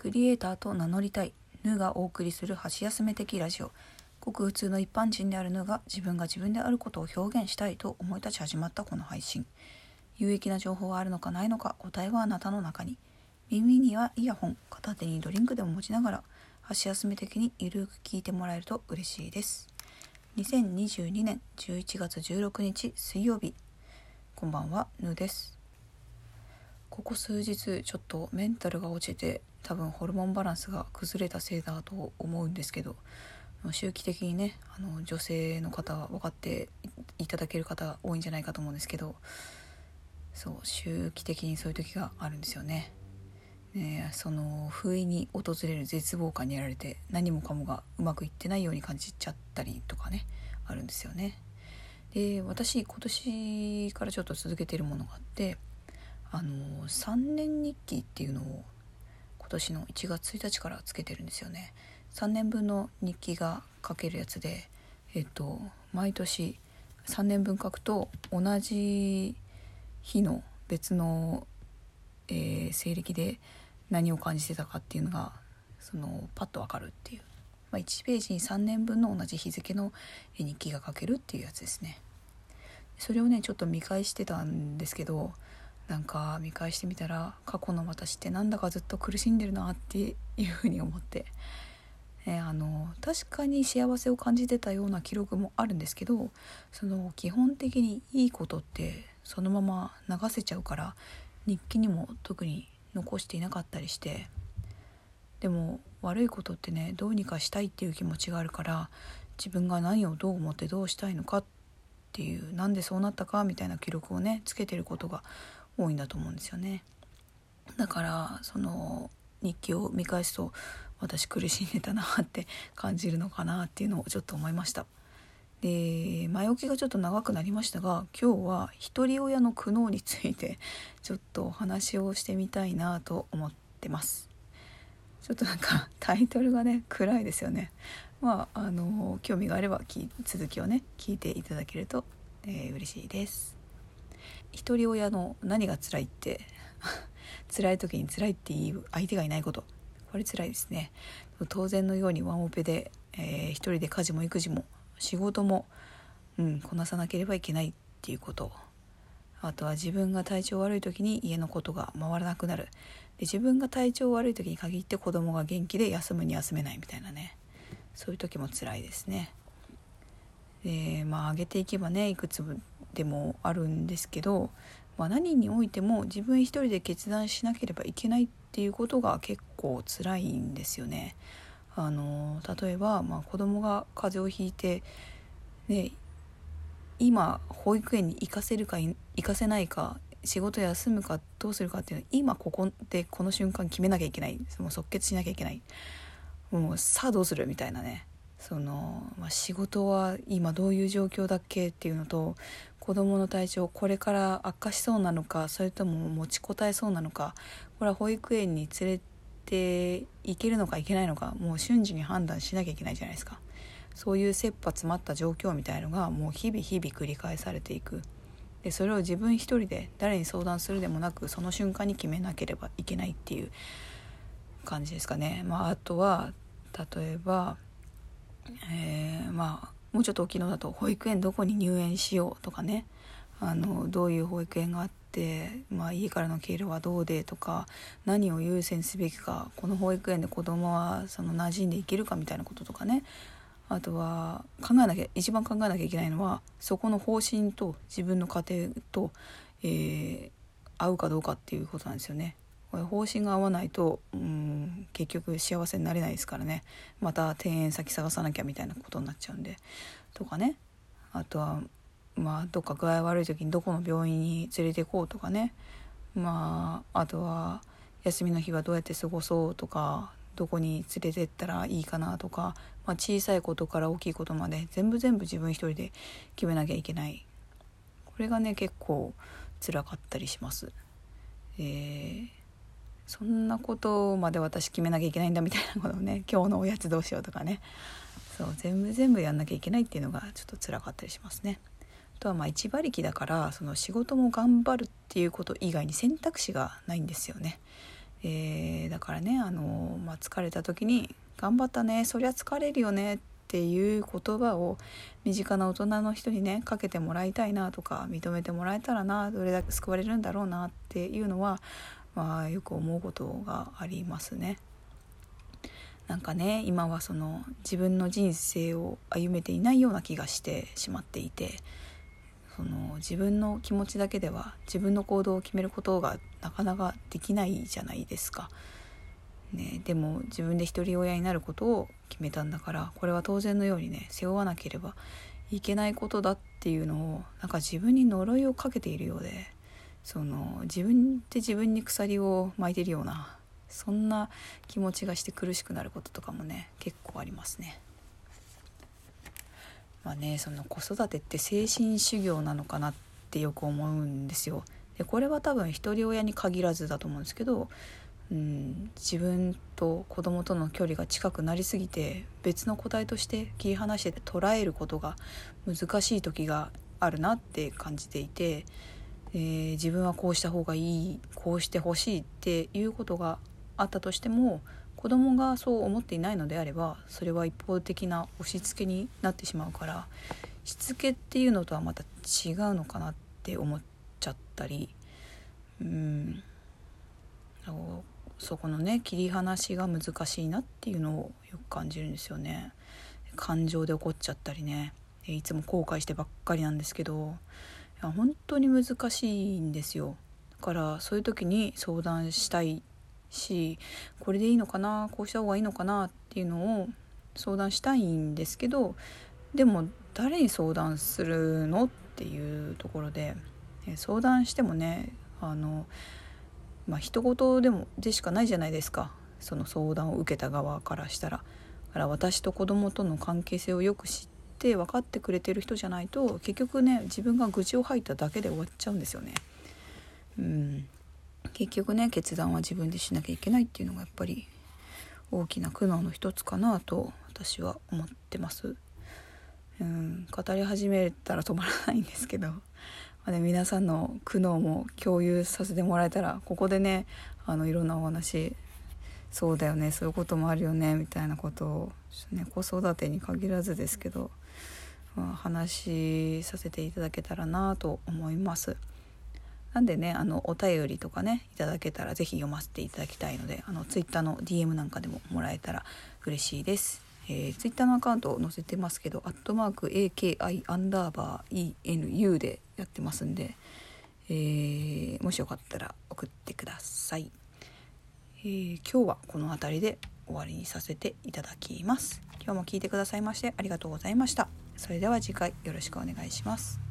クリエイターと名乗りたい。ヌがお送りする箸休め的ラジオ。ごく普通の一般人であるヌが自分が自分であることを表現したいと思い立ち始まったこの配信。有益な情報はあるのかないのか答えはあなたの中に。耳にはイヤホン片手にドリンクでも持ちながら箸休め的にゆるく聞いてもらえると嬉しいです。2022年11月16日水曜日。こんばんはヌです。ここ数日ちょっとメンタルが落ちて多分ホルモンバランスが崩れたせいだと思うんですけど周期的にねあの女性の方は分かっていただける方多いんじゃないかと思うんですけどそう周期的にそういう時があるんですよね。ねその不意に訪れる絶望感にやられて何もかもがうまくいってないように感じちゃったりとかねあるんですよね。で私今年からちょっと続けてるものがあってあの3年日記っていうのを今年の1月1日からつけてるんですよね。3年分の日記が書けるやつでえっと毎年3年分書くと同じ日の別の、えー、西暦で何を感じてたかっていうのがそのパッとわかるっていう、まあ、1ページに3年分の同じ日付の日記が書けるっていうやつですね。それをねちょっと見返してたんですけどなんか見返してみたら過去の私ってなんだかずっと苦しんでるなっていうふうに思って、えあの確かに幸せを感じてたような記録もあるんですけどその基本的にいいことってそのまま流せちゃうから日記にも特に残していなかったりして。でも悪いことってねどうにかしたいっていう気持ちがあるから自分が何をどう思ってどうしたいのかっていうなんでそうなったかみたいな記録をねつけてることが多いんだと思うんですよね。だからその日記を見返すと私苦しんでたなって感じるのかなっていうのをちょっと思いました。で前置きがちょっと長くなりましたが今日は一人親の苦悩についてちょっとお話をしてみたいなと思ってます。ちょっとなんかタイトルがね暗いですよね。まああの興味があれば続きをね聞いていただけると、えー、嬉しいです。一人親の何が辛いって 辛い時に辛いっていう相手がいないこと。これ辛いですね。当然のようにワンオペで、えー、一人で家事も育児も仕事も、うん、こなさなければいけないっていうこと。あとは自分が体調悪い時に家のことが回らなくなる。で自分が体調悪い時に限って子供が元気で休むに休めないみたいなね。そういう時も辛いですね。でまあ上げていけばねいくつでもあるんですけど、まあ、何においても自分一人で決断しなければいけないっていうことが結構辛いんですよね。あの例えば、まあ、子供が風邪をひいて、ね、今保育園に行かせるか行かせないか仕事休むかどうするかっていうのは今ここでこの瞬間決めなきゃいけない。もう即決しなきゃいけない。もうさあどうするみたいなね。その、まあ、仕事は今どういう状況だっけっていうのと子どもの体調これから悪化しそうなのかそれとも持ちこたえそうなのかこれは保育園に連れて行けるのか行けないのかもう瞬時に判断しなきゃいけないじゃないですかそういう切羽詰まった状況みたいのがもう日々日々繰り返されていくでそれを自分一人で誰に相談するでもなくその瞬間に決めなければいけないっていう感じですかね。まあ、あとは例えばえー、まあもうちょっと大きいのだと保育園どこに入園しようとかねあのどういう保育園があって、まあ、家からの経路はどうでとか何を優先すべきかこの保育園で子供はその馴染んでいけるかみたいなこととかねあとは考えなきゃ一番考えなきゃいけないのはそこの方針と自分の家庭と、えー、合うかどうかっていうことなんですよね。これ方針が合わないとうん結局幸せになれないですからね。また転園先探さなきゃみたいなことになっちゃうんで。とかね。あとはまあどっか具合悪い時にどこの病院に連れて行こうとかね。まああとは休みの日はどうやって過ごそうとかどこに連れてったらいいかなとか、まあ、小さいことから大きいことまで全部全部自分一人で決めなきゃいけない。これがね結構辛かったりします。えーそんなことまで私決めなきゃいけないんだみたいなことをね 今日のおやつどうしようとかねそう全部全部やんなきゃいけないっていうのがちょっと辛かったりしますね。あとはまあ一馬力だからその仕事も頑張るっていうこと以外に選択肢がないんですよね。えー、だからねあの、まあ、疲れた時に「頑張ったねそりゃ疲れるよね」っていう言葉を身近な大人の人にねかけてもらいたいなとか認めてもらえたらなどれだけ救われるんだろうなっていうのは、まあ、よく思うことがありますね。なんかね今はその自分の人生を歩めていないような気がしてしまっていてその自分の気持ちだけでは自分の行動を決めることがなかなかできないじゃないですか。ね、でも自分で一人親になることを決めたんだからこれは当然のようにね背負わなければいけないことだっていうのをなんか自分に呪いをかけているようでその自分で自分に鎖を巻いてるようなそんな気持ちがして苦しくなることとかもね結構ありますね。まあねその子育てって精神修行なのかなってよく思うんですよ。でこれは多分一人親に限らずだと思うんですけど、うん、自分と子供との距離が近くなりすぎて別の個体として切り離してて捉えることが難しい時があるなって感じていて、えー、自分はこうした方がいいこうしてほしいっていうことがあったとしても子供がそう思っていないのであればそれは一方的な押し付けになってしまうからしつけっていうのとはまた違うのかなって思っちゃったりうんそこのね切り離しが難しいなっていうのをよく感じるんですよね。感情で怒っちゃったりねいつも後悔してばっかりなんですけどや本当に難しいんですよ。だからそういう時に相談したいしこれでいいのかなこうした方がいいのかなっていうのを相談したいんですけどでも誰に相談するの？っていうところで相談してもねあのまあ人事でもでしかないじゃないですか。その相談を受けた側からしたら。だから私と子供との関係性をよく知って分かってくれてる人じゃないと結局ね自分が愚痴を吐いただけで終わっちゃうんですよね。うん結局ね決断は自分でしなきゃいけないっていうのがやっぱり大きな苦悩の一つかなと私は思ってます。うん語り始めたら止まらないんですけど、まあね、皆さんの苦悩も共有させてもらえたらここでねあのいろんなお話そうだよねそういうこともあるよねみたいなことを、ね、子育てに限らずですけど、話させていただけたらなと思います。なんでねあのお便りとかねいただけたら是非読ませていただきたいのであの Twitter の DM なんかでももらえたら嬉しいです。えー、Twitter のアカウント載せてますけど「アットマーク #AKI アンダーバー ENU」でやってますんで、えー、もしよかったら送ってください。えー、今日はこの辺りで終わりにさせていただきます。今日も聞いてくださいましてありがとうございました。それでは次回よろしくお願いします。